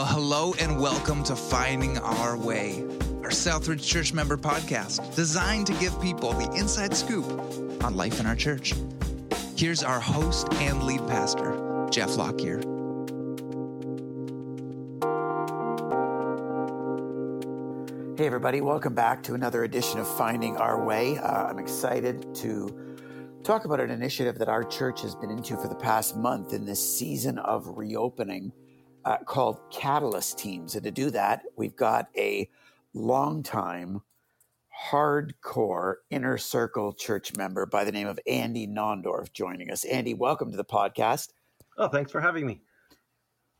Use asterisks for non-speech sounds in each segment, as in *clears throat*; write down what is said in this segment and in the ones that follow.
Well, hello and welcome to Finding Our Way, our Southridge Church member podcast designed to give people the inside scoop on life in our church. Here's our host and lead pastor, Jeff Lockyer. Hey, everybody, welcome back to another edition of Finding Our Way. Uh, I'm excited to talk about an initiative that our church has been into for the past month in this season of reopening uh, called Catalyst Teams. And to do that, we've got a longtime, hardcore inner circle church member by the name of Andy Naundorf joining us. Andy, welcome to the podcast. Oh, thanks for having me.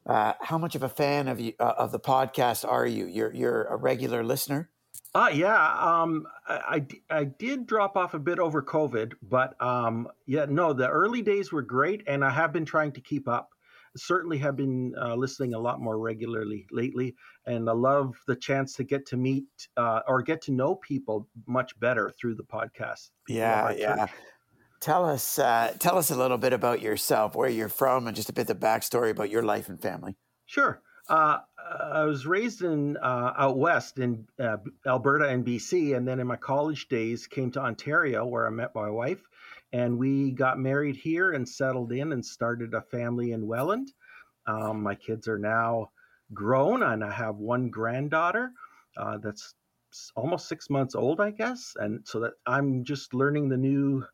Uh, how much of a fan of you, uh, of the podcast are you? You're you're a regular listener. Uh, yeah, um, I, I, I did drop off a bit over COVID, but um, yeah, no, the early days were great, and I have been trying to keep up certainly have been uh, listening a lot more regularly lately, and I love the chance to get to meet uh, or get to know people much better through the podcast. Yeah, yeah. Tell us, uh, tell us a little bit about yourself, where you're from, and just a bit of backstory about your life and family. Sure. Uh, I was raised in uh, out west in uh, Alberta and BC, and then in my college days came to Ontario, where I met my wife, and we got married here and settled in and started a family in Welland. Um, my kids are now grown, and I have one granddaughter uh, that's almost six months old, I guess. And so that I'm just learning the new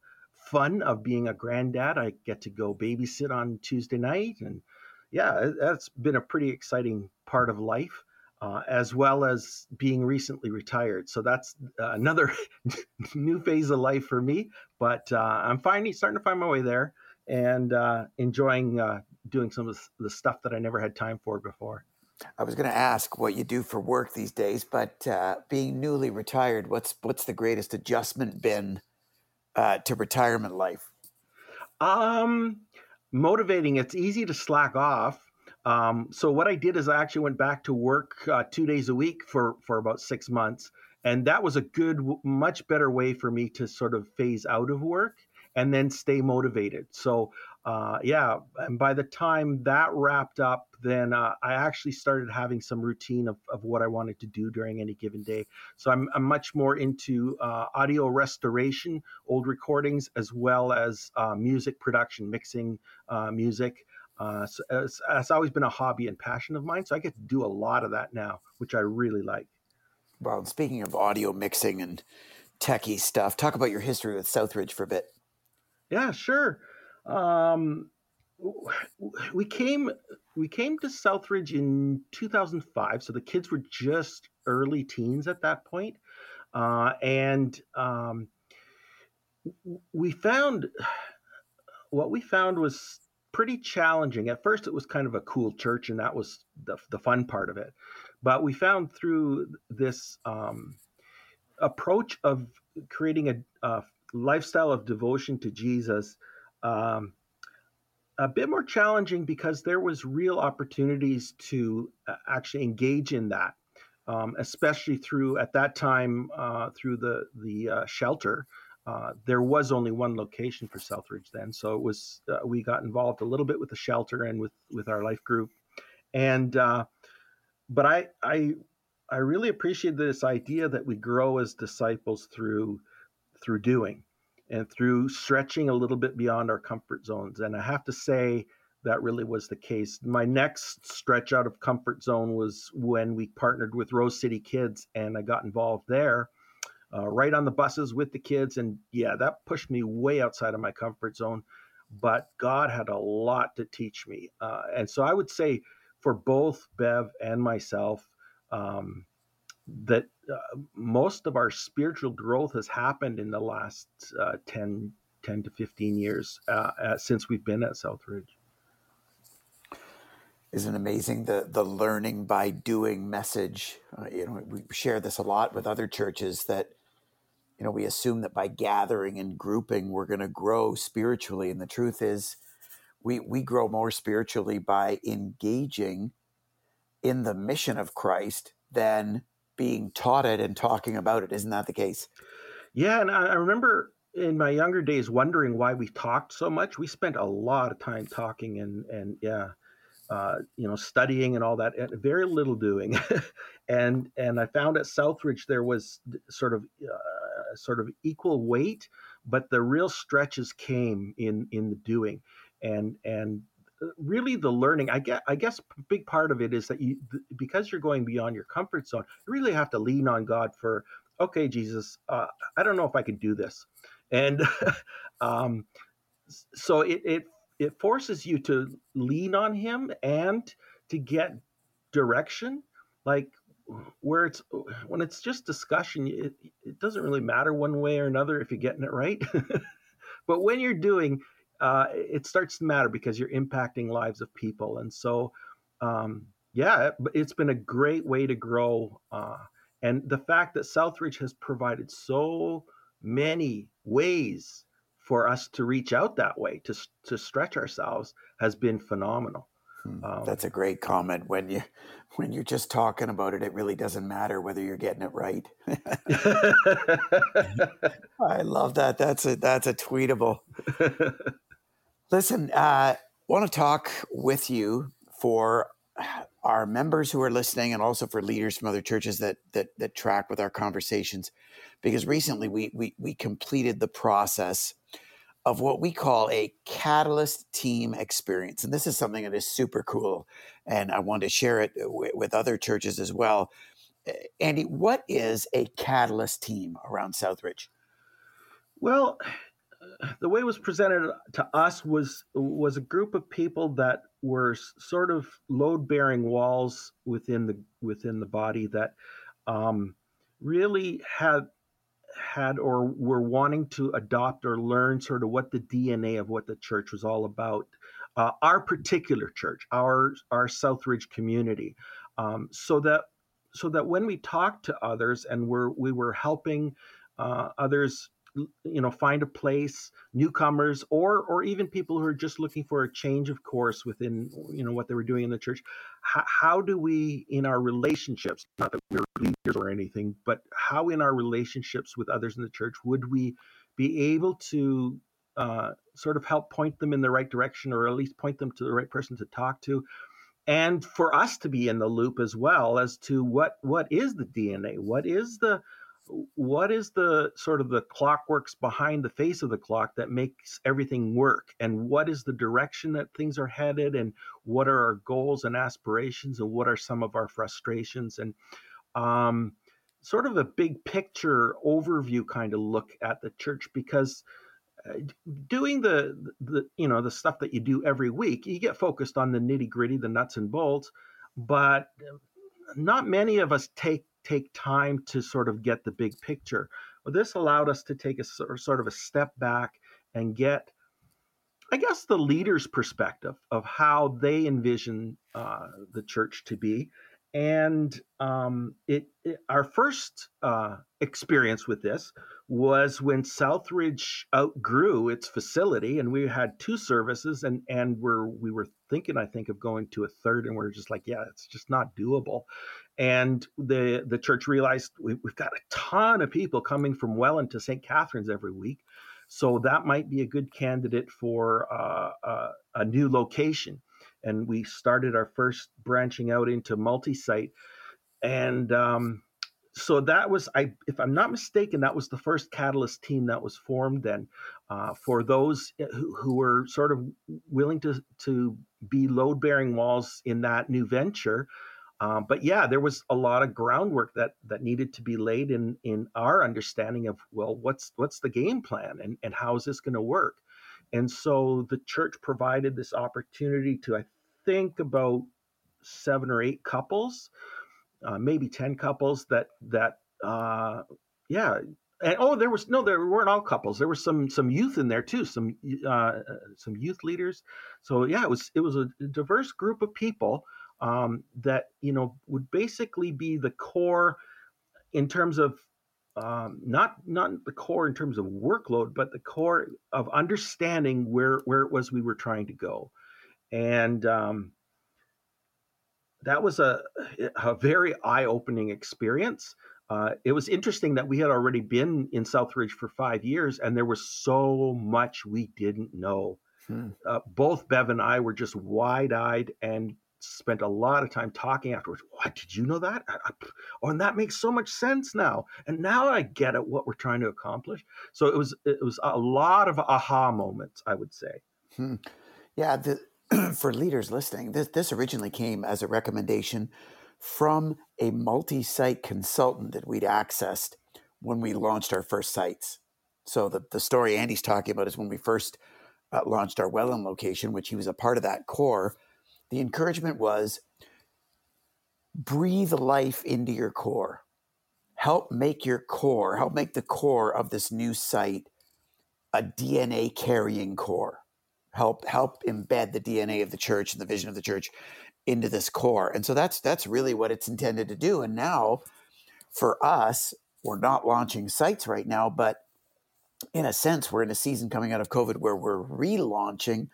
fun of being a granddad. I get to go babysit on Tuesday night, and yeah, that's been a pretty exciting part of life uh, as well as being recently retired. So that's uh, another *laughs* new phase of life for me. But uh, I'm finding starting to find my way there and uh, enjoying uh, doing some of the stuff that I never had time for before. I was going to ask what you do for work these days, but uh, being newly retired, what's what's the greatest adjustment been to retirement life? Um, motivating. It's easy to slack off um, so what I did is I actually went back to work uh, two days a week for for about six months, and that was a good, much better way for me to sort of phase out of work and then stay motivated. So uh, yeah, and by the time that wrapped up, then uh, I actually started having some routine of, of what I wanted to do during any given day. So I'm, I'm much more into uh, audio restoration, old recordings, as well as uh, music production, mixing uh, music. Uh, so it's, it's, always been a hobby and passion of mine. So I get to do a lot of that now, which I really like. Well, speaking of audio mixing and techie stuff, talk about your history with Southridge for a bit. Yeah, sure. Um, we came we came to Southridge in 2005, so the kids were just early teens at that point, uh, and um, we found *sighs* what we found was pretty challenging. At first, it was kind of a cool church, and that was the, the fun part of it. But we found through this um, approach of creating a, a, lifestyle of devotion to Jesus um, a bit more challenging because there was real opportunities to uh, actually engage in that. Um, especially through at that time uh, through the the uh, shelter, uh, there was only one location for Southridge then, so it was uh, we got involved a little bit with the shelter and with with our life group, and uh, but I I I really appreciate this idea that we grow as disciples through through doing and through stretching a little bit beyond our comfort zones, and I have to say that really was the case. My next stretch out of comfort zone was when we partnered with Rose City Kids, and I got involved there uh, right on the buses with the kids. And yeah, that pushed me way outside of my comfort zone. But God had a lot to teach me. Uh, and so I would say for both Bev and myself, um, that uh, most of our spiritual growth has happened in the last uh, 10, 10 to 15 years uh, since we've been at Southridge isn't amazing the the learning by doing message. Uh, you know we share this a lot with other churches that you know we assume that by gathering and grouping we're going to grow spiritually and the truth is we we grow more spiritually by engaging in the mission of Christ than being taught it and talking about it. Isn't that the case? Yeah and i, I remember in my younger days wondering why we talked so much. We spent a lot of time talking and and yeah uh, you know, studying and all that, and very little doing. *laughs* and and I found at Southridge there was sort of uh, sort of equal weight, but the real stretches came in in the doing, and and uh, really the learning. I guess I guess a big part of it is that you because you're going beyond your comfort zone, you really have to lean on God for. Okay, Jesus, uh, I don't know if I can do this, and *laughs* um, so it, it it forces you to lean on him and to get direction like where it's when it's just discussion it, it doesn't really matter one way or another if you're getting it right. *laughs* But when you're doing uh, it starts to matter because you're impacting lives of people. And so um, yeah it's been a great way to grow uh, and the fact that southridge has provided so many ways for us to reach out that way to to stretch ourselves has been phenomenal. Hmm. Um, That's a great comment. When you when you're just talking about it, it really doesn't matter whether you're getting it right. *laughs* I love that. That's a that's a tweetable. Listen, I uh, want to talk with you for our members who are listening, and also for leaders from other churches that that that track with our conversations, because recently we we we completed the process of what we call a catalyst team experience. And this is something that is super cool. And I want to share it w- with other churches as well. Andy, what is a catalyst team around Southridge? Well, *sighs* the way it was presented to us was was a group of people that were sort of load bearing walls within the within the body that um, really had had or were wanting to adopt or learn sort of what the DNA of what the church was all about. Uh, our particular church, our our Southridge community, um, so that so that when we talked to others and we're we were helping uh, others you know find a place newcomers or or even people who are just looking for a change of course within you know what they were doing in the church. How, how do we in our relationships not that we're leaders or anything but how in our relationships with others in the church would we be able to uh, sort of help point them in the right direction or at least point them to the right person to talk to? And for us to be in the loop as well as to what what is the dna what is the what is the sort of the clockworks behind the face of the clock that makes everything work? And what is the direction that things are headed? And what are our goals and aspirations? And what are some of our frustrations? And um, sort of a big picture overview kind of look at the church because uh, doing the the you know the stuff that you do every week you get focused on the nitty gritty the nuts and bolts but not many of us take take time to sort of get the big picture. Well, this allowed us to take a sort of a step back and get, I guess, the leader's perspective of how they envision uh, the church to be. And um, it, it, our first uh, experience with this was when Southridge outgrew its facility, and we had two services, and and we're we were thinking, I think, of going to a third, and we are just like, yeah, it's just not doable and the the church realized we, have got a ton of people coming from Welland to St. Catharines every week, so that might be a good candidate for uh, uh, a new location. And we started our first branching out into multi-site, and um, so that was I, if I'm not mistaken, that was the first Catalyst team that was formed. Then uh, for those who, who were sort of willing to to be load bearing walls in that new venture. Um, but yeah, there was a lot of groundwork that that needed to be laid in in our understanding of well, what's what's the game plan and and how is this going to work? And so the church provided this opportunity to I think about seven or eight couples, uh, maybe ten couples that that uh, yeah. And oh, there was no, there weren't all couples. There was some some youth in there too, some uh, some youth leaders. So yeah, it was it was a diverse group of people um, that you know would basically be the core in terms of um, not not the core in terms of workload, but the core of understanding where where it was we were trying to go, and um, that was a a very eye opening experience. Uh, it was interesting that we had already been in Southridge for five years, and there was so much we didn't know hmm. uh, both Bev and I were just wide eyed and spent a lot of time talking afterwards. What did you know that? I, I, oh, and that makes so much sense now. And now I get it what we're trying to accomplish. So it was it was a lot of aha moments, I would say. Hmm. Yeah, the, *clears throat* for leaders listening, this this originally came as a recommendation from a multi-site consultant that we'd accessed when we launched our first sites. So the the story Andy's talking about is when we first uh, launched our Welland location, which he was a part of that core the encouragement was breathe life into your core. Help make your core, help make the core of this new site a DNA carrying core. Help help embed the DNA of the church and the vision of the church into this core. And so that's that's really what it's intended to do. And now for us, we're not launching sites right now, but in a sense, we're in a season coming out of COVID where we're relaunching.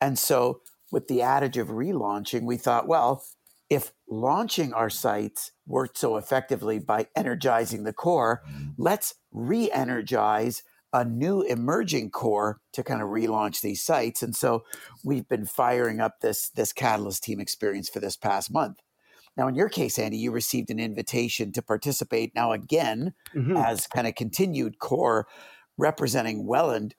And so with the adage of relaunching, we thought, well, if launching our sites worked so effectively by energizing the core, mm-hmm. let's re energize a new emerging core to kind of relaunch these sites. And so we've been firing up this, this Catalyst team experience for this past month. Now, in your case, Andy, you received an invitation to participate now again mm-hmm. as kind of continued core representing Welland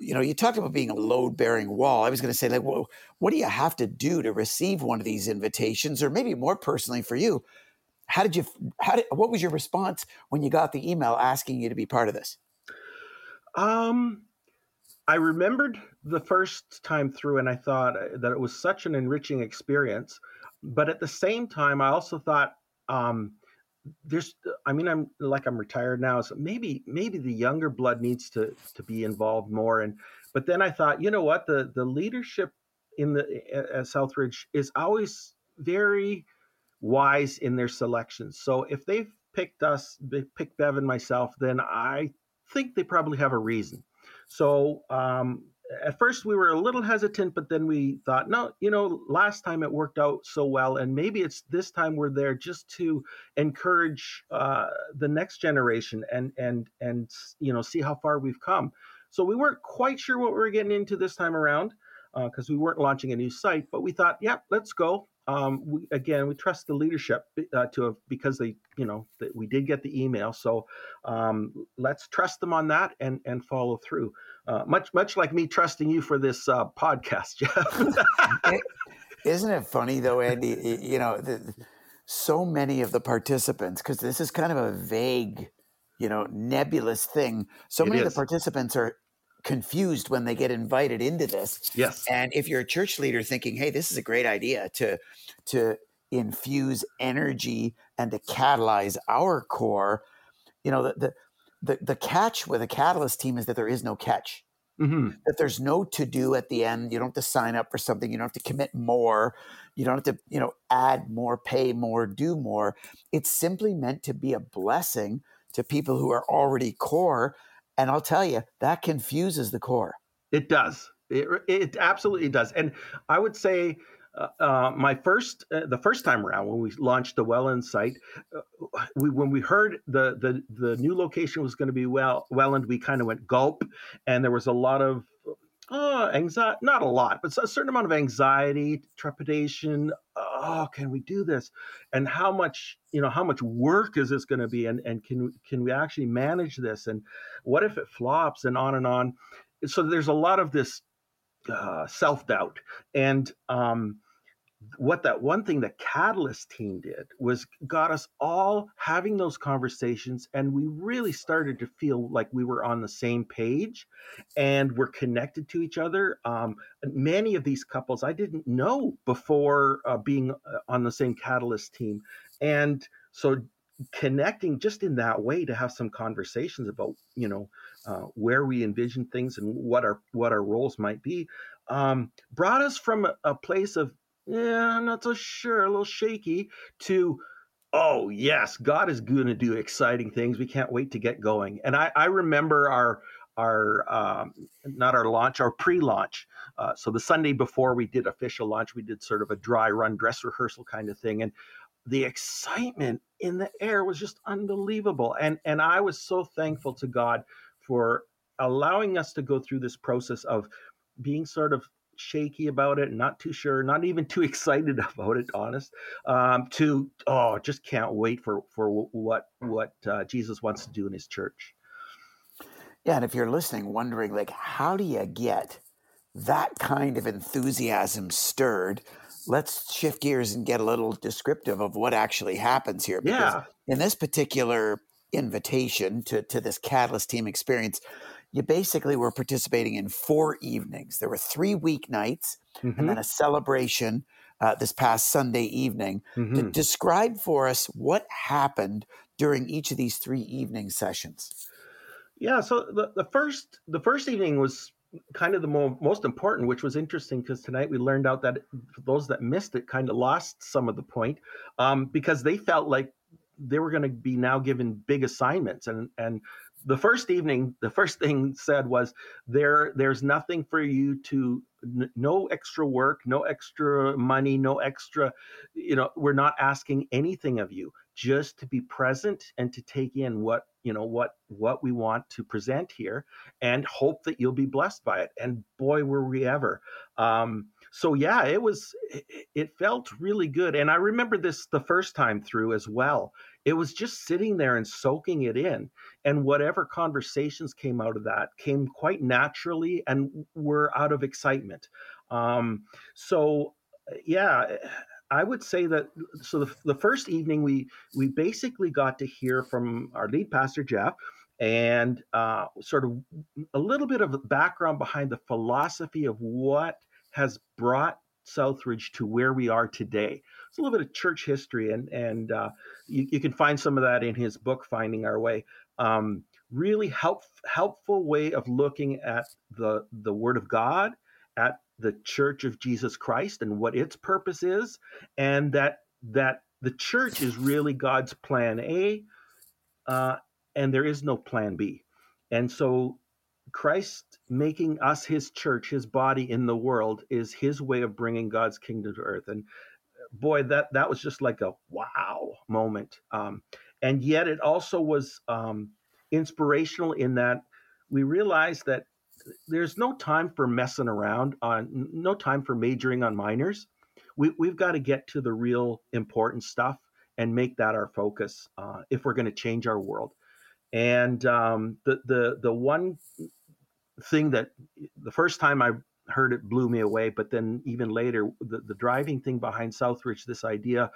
you know, you talked about being a load bearing wall. I was going to say, like, well, what do you have to do to receive one of these invitations? Or maybe more personally for you, how did you, how did, what was your response when you got the email asking you to be part of this? Um, I remembered the first time through and I thought uh, that it was such an enriching experience. But at the same time, I also thought, um, there's i mean i'm like i'm retired now so maybe maybe the younger blood needs to to be involved more and but then i thought you know what the the leadership in the at southridge is always very wise in their selections so if they've picked us picked bev and myself then i think they probably have a reason so um at first we were a little hesitant, but then we thought, no, you know, last time it worked out so well, and maybe it's this time we're there just to encourage uh, the next generation and and and you know see how far we've come. So we weren't quite sure what we were getting into this time around because uh, we weren't launching a new site, but we thought, yeah, let's go um, we, again, we trust the leadership uh, to have, because they, you know, that we did get the email. So um, let's trust them on that and and follow through. Uh, much much like me trusting you for this uh, podcast, *laughs* Jeff. Isn't it funny though, Andy? You know, the, so many of the participants, because this is kind of a vague, you know, nebulous thing. So it many is. of the participants are confused when they get invited into this. Yes. And if you're a church leader thinking, "Hey, this is a great idea to to infuse energy and to catalyze our core," you know, the the the, the catch with a catalyst team is that there is no catch. Mm-hmm. That there's no to do at the end. You don't have to sign up for something. You don't have to commit more. You don't have to, you know, add more, pay more, do more. It's simply meant to be a blessing to people who are already core and I'll tell you, that confuses the core. It does. It, it absolutely does. And I would say uh, uh, my first, uh, the first time around when we launched the Welland site, uh, we when we heard the the the new location was going to be well Welland, we kind of went gulp, and there was a lot of uh, anxiety, not a lot, but a certain amount of anxiety, trepidation. Oh, can we do this? And how much, you know, how much work is this going to be? And, and can, can we actually manage this? And what if it flops and on and on? So there's a lot of this uh, self doubt. And, um, what that one thing the catalyst team did was got us all having those conversations and we really started to feel like we were on the same page and we're connected to each other. Um, many of these couples i didn't know before uh, being uh, on the same catalyst team and so connecting just in that way to have some conversations about you know uh, where we envision things and what our what our roles might be um, brought us from a, a place of yeah, I'm not so sure, a little shaky, to, oh, yes, God is going to do exciting things. We can't wait to get going. And I, I remember our, our um, not our launch, our pre-launch. Uh, so the Sunday before we did official launch, we did sort of a dry run dress rehearsal kind of thing, and the excitement in the air was just unbelievable. And and I was so thankful to God for allowing us to go through this process of being sort of shaky about it, not too sure, not even too *laughs* excited about it, honest, um, to oh, just can't wait for for what what uh, Jesus wants to do in His church. Yeah, and if you're listening, wondering like, how do you get that kind of enthusiasm stirred? Let's shift gears and get a little descriptive of what actually happens here. Because yeah. in this particular invitation to to this Catalyst team experience, you basically were participating in four evenings. There were three weeknights mm-hmm. and then a celebration uh, this past Sunday evening. Mm-hmm. To describe for us what happened during each of these three evening sessions. Yeah, so the, the first the first evening was kind of the mo- most important, which was interesting because tonight we learned out that those that missed it kind of lost some of the point um, because they felt like they were going to be now given big assignments and and the first evening, the first thing said was there there's nothing for you to n- no extra work, no extra money, no extra you know, we're not asking anything of you, just to be present and to take in what, you know, what what we want to present here and hope that you'll be blessed by it. And boy were we ever. Um so yeah, it was it, felt really good and I remember this the first time through as well. It was just sitting there and soaking it in and whatever conversations came out of that came quite naturally and were out of excitement. Um, so yeah i would say that so the, the first evening we we basically got to hear from our lead pastor jeff and uh, sort of a little bit of background behind the philosophy of what has brought Southridge to where we are today. It's a little bit of church history, and and uh, you, you, can find some of that in his book, Finding Our Way. Um, really help, helpful way of looking at the the Word of God, at the Church of Jesus Christ, and what its purpose is, and that that the church is really God's plan A, uh, and there is no plan B. And so Christ making us his church, his body in the world, is his way of bringing God's kingdom to earth. And boy, that that was just like a wow moment. Um, and yet, it also was um, inspirational in that we realized that there's no time for messing around on, no time for majoring on minors. We, we've got to get to the real important stuff and make that our focus uh, if we're going to change our world. And um, the the the one thing that the first time I heard it blew me away, but then even later, the, the driving thing behind Southridge, this idea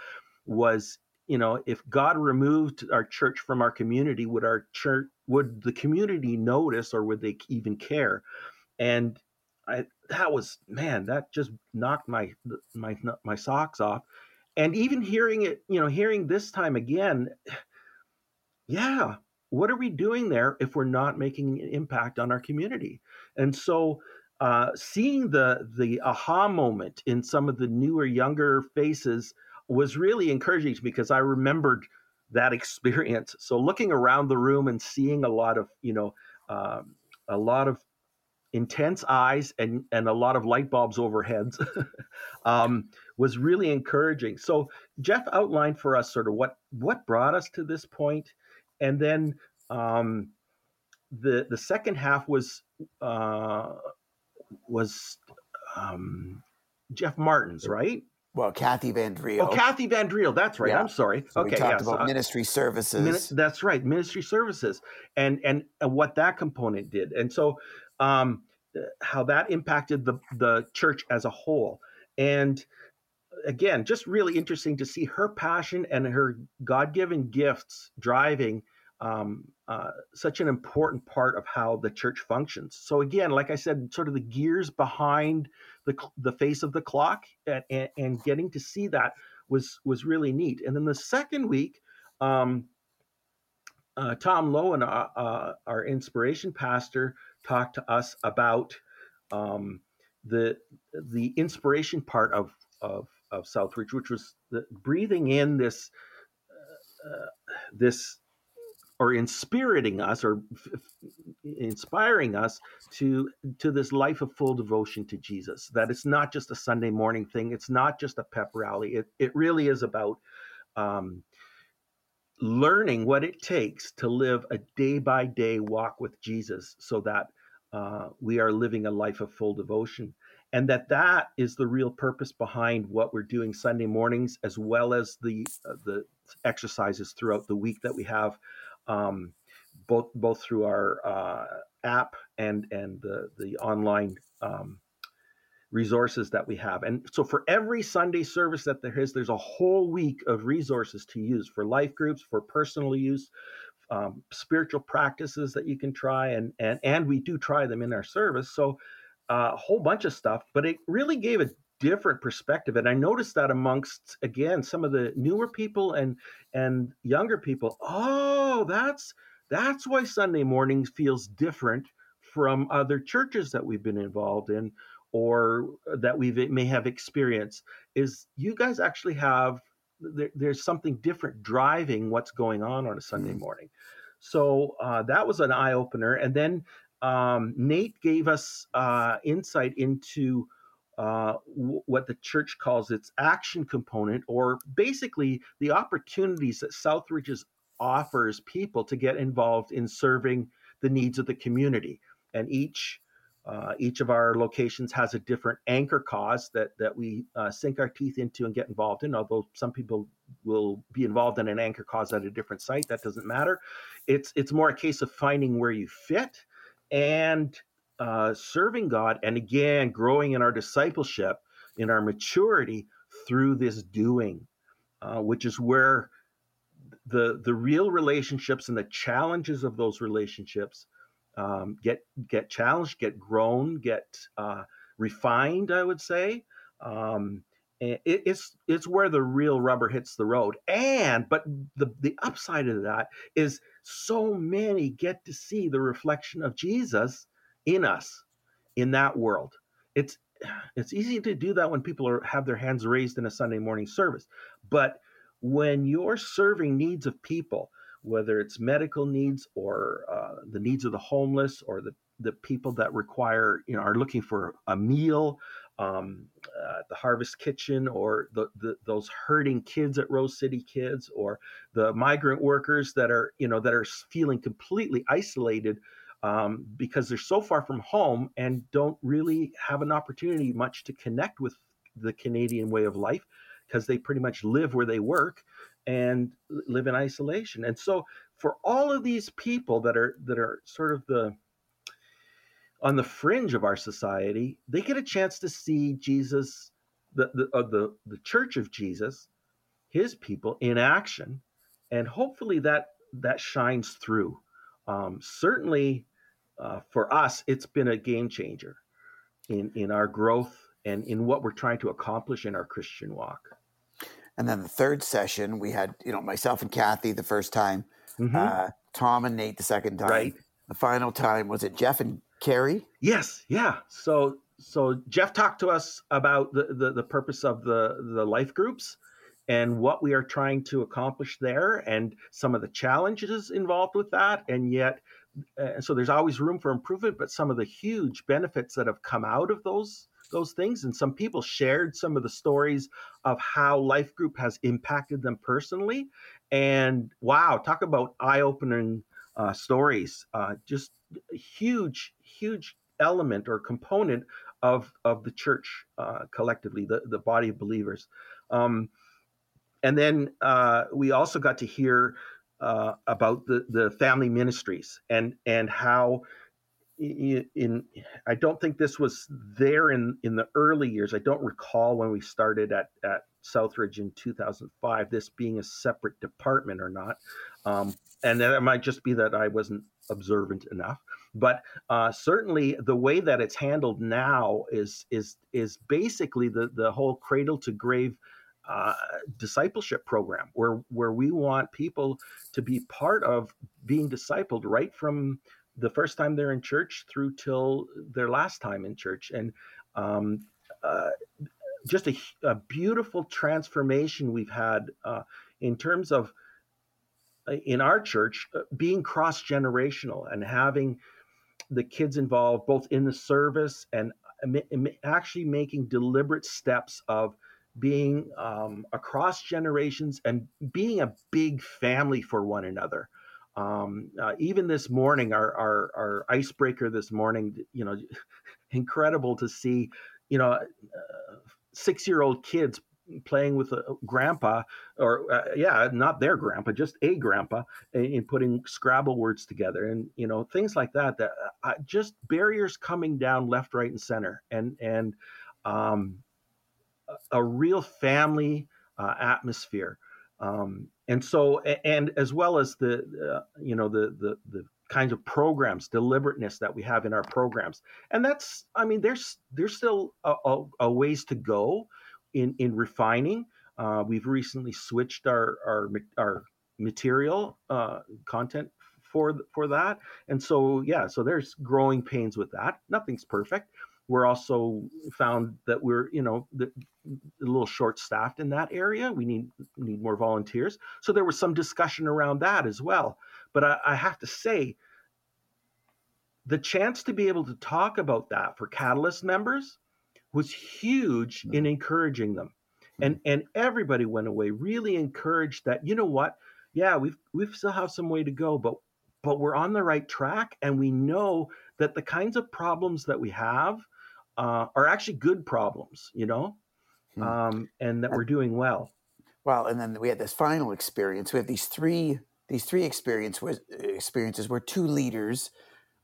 was, you know, if God removed our church from our community, would our church would the community notice or would they even care? And I that was man, that just knocked my my my socks off. And even hearing it, you know, hearing this time again, *sighs* yeah, what are we doing there if we're not making an impact on our community? And so uh, seeing the the aha moment in some of the newer, younger faces was really encouraging to me because I remembered that experience. So looking around the room and seeing a lot of you know um, a lot of intense eyes and and a lot of light bulbs overheads *laughs* um, was really encouraging. So Jeff outlined for us sort of what what brought us to this point and then um, the the second half was uh, was um, Jeff Martin's, right? Well, Kathy Van Driel. Oh, Kathy Van Driel. That's right. Yeah. I'm sorry. So okay, we talked about uh, ministry services. that's right, ministry services, and, and and what that component did, and so um, how that impacted the the church as a whole, and again, just really interesting to see her passion and her God given gifts driving um, uh, such an important part of how the church functions. So again, like I said, sort of the gears behind the the face of the clock, and, and, and getting to see that was was really neat. And then the second week, um, uh, Tom Lowen, uh, uh, our inspiration pastor, talked to us about um, the the inspiration part of of of Southridge, which was the, breathing in this uh, this or inspiriting us or f- inspiring us to to this life of full devotion to Jesus. That it's not just a Sunday morning thing. It's not just a pep rally. It it really is about um, learning what it takes to live a day by day walk with Jesus so that uh, we are living a life of full devotion and that that is the real purpose behind what we're doing sunday mornings as well as the uh, the exercises throughout the week that we have um, both both through our uh, app and and the the online um, resources that we have. And so for every Sunday service that there is, there's a whole week of resources to use for life groups, for personal use, um, spiritual practices that you can try, and and and we do try them in our service. So a whole bunch of stuff, but it really gave a different perspective and i noticed that amongst again some of the newer people and and younger people oh that's that's why sunday mornings feels different from other churches that we've been involved in or that we may have experienced is you guys actually have there, there's something different driving what's going on on a Sunday mm-hmm. morning. So uh, that was an eye opener. And then um, Nate gave us uh, insight into uh, w- what the church calls its action component, or basically the opportunities that Southridge's offers people to get involved in serving the needs of the community. And each uh, each of our locations has a different anchor cause that that we uh, sink our teeth into and get involved in. Although some people will be involved in an anchor cause at a different site, that doesn't matter. It's it's more a case of finding where you fit and uh, serving God, and again growing in our discipleship, in our maturity through this doing, uh, which is where the the real relationships and the challenges of those relationships um, get get challenged, get grown, get uh, refined. I would say um, it, it's it's where the real rubber hits the road. And but the the upside of that is so many get to see the reflection of Jesus in us in that world. It's *sighs* it's easy to do that when people are have their hands raised in a Sunday morning service, but when you're serving needs of people whether it's medical needs or uh, the needs of the homeless or the, the people that require, you know, are looking for a meal um, uh, the Harvest Kitchen or the, the, those hurting kids at Rose City Kids or the migrant workers that are, you know, that are feeling completely isolated um, because they're so far from home and don't really have an opportunity much to connect with the Canadian way of life because they pretty much live where they work and live in isolation. And so for all of these people that are that are sort of the on the fringe of our society, they get a chance to see Jesus, the the uh, the, the Church of Jesus, His people in action, and hopefully that that shines through. Um, certainly, uh, for us, it's been a game changer in in our growth and in what we're trying to accomplish in our Christian walk. And then the third session, we had, you know, myself and Kathy the first time, mm-hmm. uh, Tom and Nate the second time. Right. The final time was it Jeff and Carrie? Yes. Yeah. So so Jeff talked to us about the, the, the purpose of the the life groups and what we are trying to accomplish there and some of the challenges involved with that and yet uh, so there's always room for improvement but some of the huge benefits that have come out of those those things. And some people shared some of the stories of how Life Group has impacted them personally. And wow, talk about eye opening uh, stories. Uh, just huge, huge element or component of, of the church uh, collectively, the, the body of believers. Um, and then uh, we also got to hear uh, about the, the family ministries and, and how in I don't think this was there in in the early years. I don't recall when we started at at Southridge in 2005 this being a separate department or not. Um, and it might just be that I wasn't observant enough. But uh, certainly the way that it's handled now is is is basically the the whole cradle to grave uh, discipleship program where where we want people to be part of being discipled right from the first time they're in church through till their last time in church and um, uh, just a, a, beautiful transformation we've had uh, in terms of uh, in our church uh, being cross generational and having the kids involved both in the service and uh, actually making deliberate steps of being um, across generations and being a big family for one another. Um, uh, even this morning, our, our our icebreaker this morning, you know, *laughs* incredible to see, you know, uh, six year old kids playing with a grandpa or uh, yeah not their grandpa just a grandpa in, putting scrabble words together and you know things like that that uh, just barriers coming down left right and center. And and um, a, real family uh, atmosphere. Um, and so and as well as the uh, you know the the the kinds of programs deliberateness that we have in our programs and that's i mean there's there's still a, a, a ways to go in in refining. Uh, we've recently switched our our our material uh, content for for that, and so yeah, so there's growing pains with that. Nothing's perfect. We're also found that we're you know the, a little short staffed in that area. We need need more volunteers. So there was some discussion around that as well. But I, I have to say, the chance to be able to talk about that for Catalyst members was huge in mm-hmm. encouraging them. And mm-hmm. and everybody went away really encouraged that you know what? Yeah, we've we still have some way to go, but but we're on the right track and we know that the kinds of problems that we have uh, are actually good problems, you know, hmm. um, and that we're doing well. Well, and then we had this final experience. We had these three these three experience, experiences where two leaders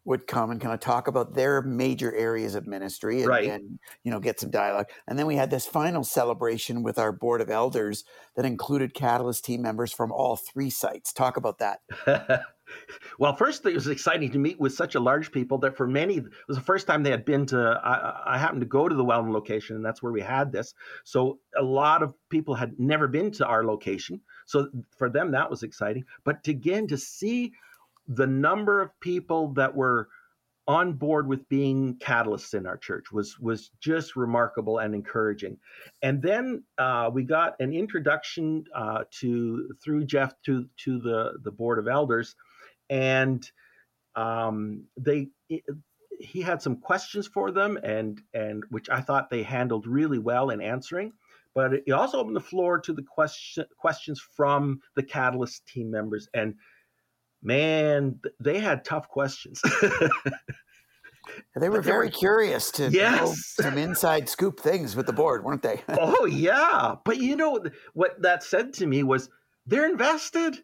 would come and kind of talk about their major areas of ministry and, right. and, you know get some dialogue and then we had this final celebration with our board of elders that included catalyst team members from all three sites talk about that *laughs* well first it was exciting to meet with such a large people that for many it was the first time they had been to i, I happened to go to the Welland location and that's where we had this. So a lot of people had never been to our location. So for them that was exciting. But again to see the number of people that were on board with being catalysts in our church was was just remarkable and encouraging. And then uh, we got an introduction uh, to through Jeff to to the the board of elders, and um, they he had some questions for them and and which I thought they handled really well in answering. But he also opened the floor to the question questions from the catalyst team members and man, they had tough questions. they *laughs* were very curious to yes. know some inside scoop things with the board, weren't they? *laughs* oh yeah, but you know what that said to me was they're invested.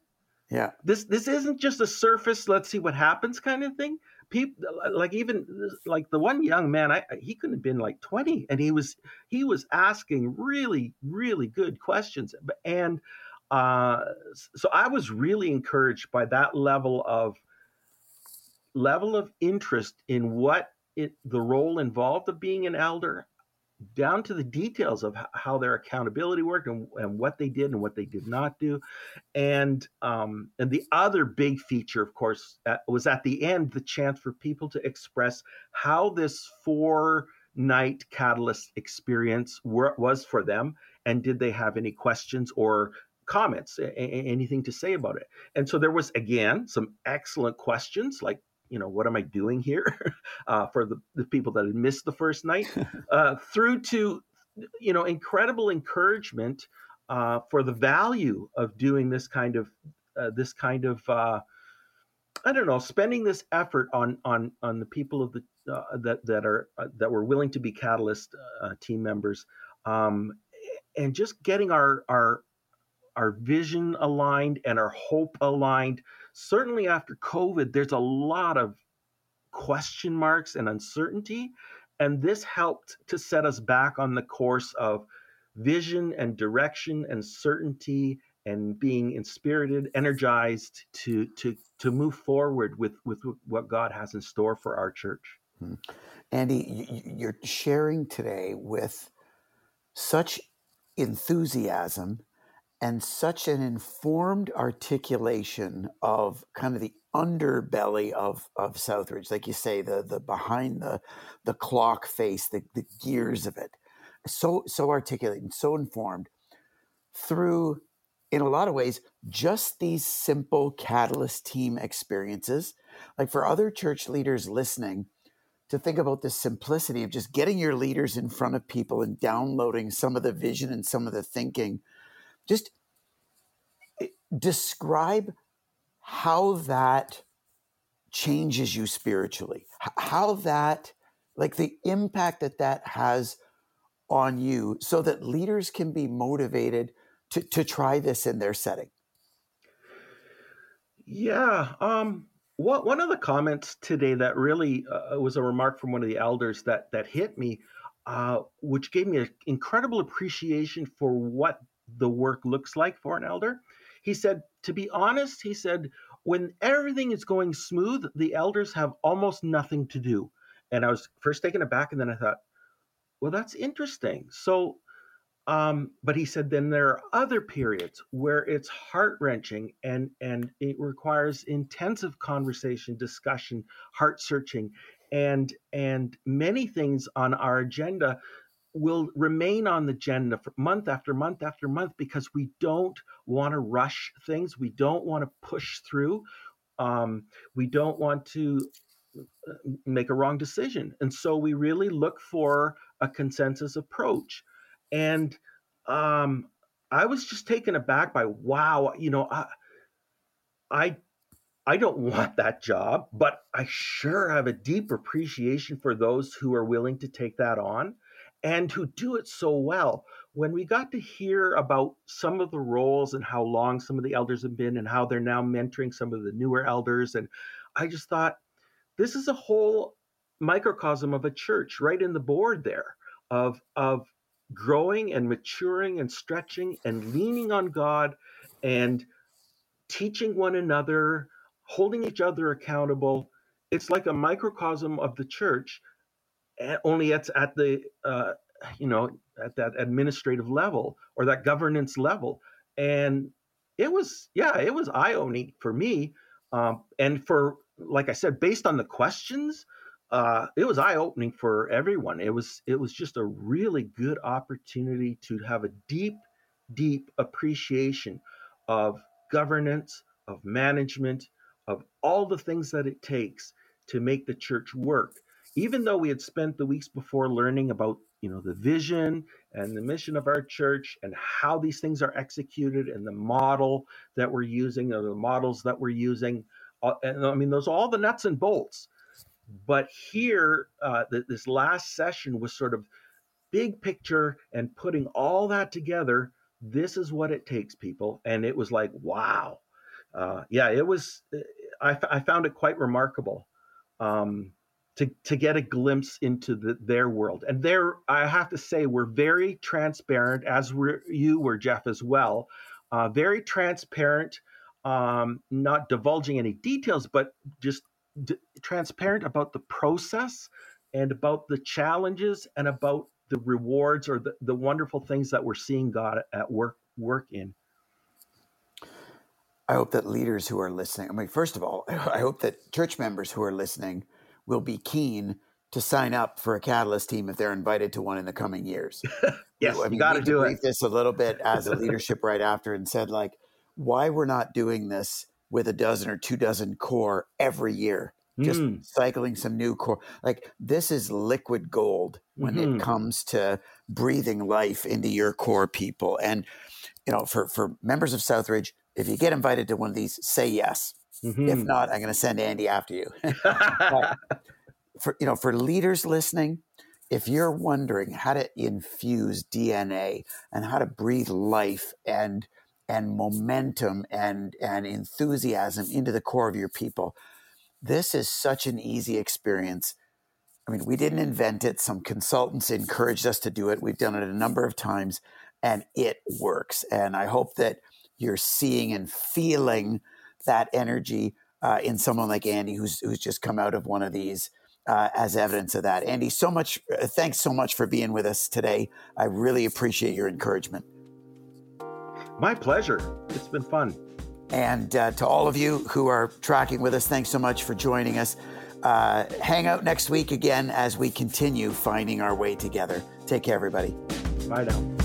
Yeah, this this isn't just a surface. Let's see what happens kind of thing. People like even like the one young man, I he couldn't have been like twenty, and he was he was asking really really good questions, and uh, so I was really encouraged by that level of level of interest in what it, the role involved of being an elder, down to the details of how their accountability worked and, and what they did and what they did not do, and um, and the other big feature, of course, uh, was at the end the chance for people to express how this four night catalyst experience were, was for them and did they have any questions or comments, a- anything to say about it. And so there was again some excellent questions like you know what am i doing here *laughs* uh, for the, the people that had missed the first night *laughs* uh, through to you know incredible encouragement uh, for the value of doing this kind of uh, this kind of uh, I don't know, spending this effort on on on the people of the uh, that that are that were willing to be catalyst team members, um, and just getting our our our vision aligned and our hope aligned. Certainly after COVID, there's a lot of question marks and uncertainty. And this helped to set us back on the course of vision and direction and certainty and being inspirited, energized to to to move forward with with what God has in store for our church. Hmm. Andy, you're sharing today with such enthusiasm and such an informed articulation of kind of the underbelly of of Southridge, like you say, the the behind the the clock face, the, the gears of it, so so articulate and so informed through, in a lot of ways, just these simple catalyst team experiences. Like for other church leaders listening, to think about the simplicity of just getting your leaders in front of people and downloading some of the vision and some of the thinking just describe how that changes you spiritually, how that, like the impact that that has on you, so that leaders can be motivated to, to try this in their setting? Yeah. Um, what, one of the comments today that really uh, was a remark from one of the elders that that hit me, uh, which gave me an incredible appreciation for what the work looks like for an elder. He said, to be honest, he said, when everything is going smooth, the elders have almost nothing to do. And I was first taken aback, and then I thought, well, that's interesting. So um, but he said then there are other periods where it's heart wrenching and and it requires intensive conversation, discussion, heart searching, and and many things on our agenda will remain on the agenda month after month after month because we don't want to rush things. We don't want to push through. Um, we don't want to uh, make a wrong decision. And so we really look for a consensus approach and um, I was just taken aback by wow, you know, I, I I don't *laughs* want that job, but I sure have a deep appreciation for those who are willing to take that on and who do it so well. When we got to hear about some of the roles and how long some of the elders have been and how they're now mentoring some of the newer elders, and I just thought, this is a whole microcosm of a church right in the board there of of growing and maturing and stretching and leaning on God and teaching one another, holding each other accountable. It's like a microcosm of the church, only it's at the uh, you know at that administrative level or that governance level, and it was yeah it was eye opening for me, um, and for like I said, based on the questions uh, it was eye opening for everyone. It was it was just a really good opportunity to have a deep, deep appreciation of governance, of management, of all the things that it takes to make the church work. Even though we had spent the weeks before learning about you know the vision and the mission of our church and how these things are executed and the model that we're using or the models that we're using, uh, and I mean those are all the nuts and bolts but here, uh, this last session was sort of big picture and putting all that together. This is what it takes, people. And it was like, wow. Uh, yeah, it was, uh, I, I found it quite remarkable um, to, to get a glimpse into the, their world. And there, I have to say, we're very transparent, as were, you were, Jeff, as well. Uh, very transparent, um, not divulging any details, but just d- transparent about the process and about the challenges and about the rewards or the, the wonderful things that we're seeing God at work work in. I hope that leaders who are listening, I mean, first of all, *laughs* I hope that church members who are listening will be keen to sign up for a Catalyst team if they're invited to one in the coming years. *laughs* yes, I mean, you got to do it. This a little bit as a leadership right after, and said like, why we're not doing this with a dozen or two dozen core every year just mm. cycling some new core. Like this is liquid gold when mm-hmm. it comes to breathing life into your core people. And you know, for for members of Southridge, if you get invited to one of these, say yes. Mm-hmm. If not, I'm going to send Andy after you. *laughs* *laughs* for you know, for leaders listening, if you're wondering how to infuse DNA and how to breathe life and and momentum and and enthusiasm into the core of your people, this is such an easy experience. I mean, we didn't invent it. Some consultants encouraged us to do it. We've done it a number of times and it works. And I hope that you're seeing and feeling that energy uh, in someone like Andy, who's, who's just come out of one of these uh, as evidence of that. Andy, so much, uh, thanks so much for being with us today. I really appreciate your encouragement. My pleasure. It's been fun. And uh, to all of you who are tracking with us, thanks so much for joining us. Uh, hang out next week again as we continue finding our way together. Take care, everybody. Bye now.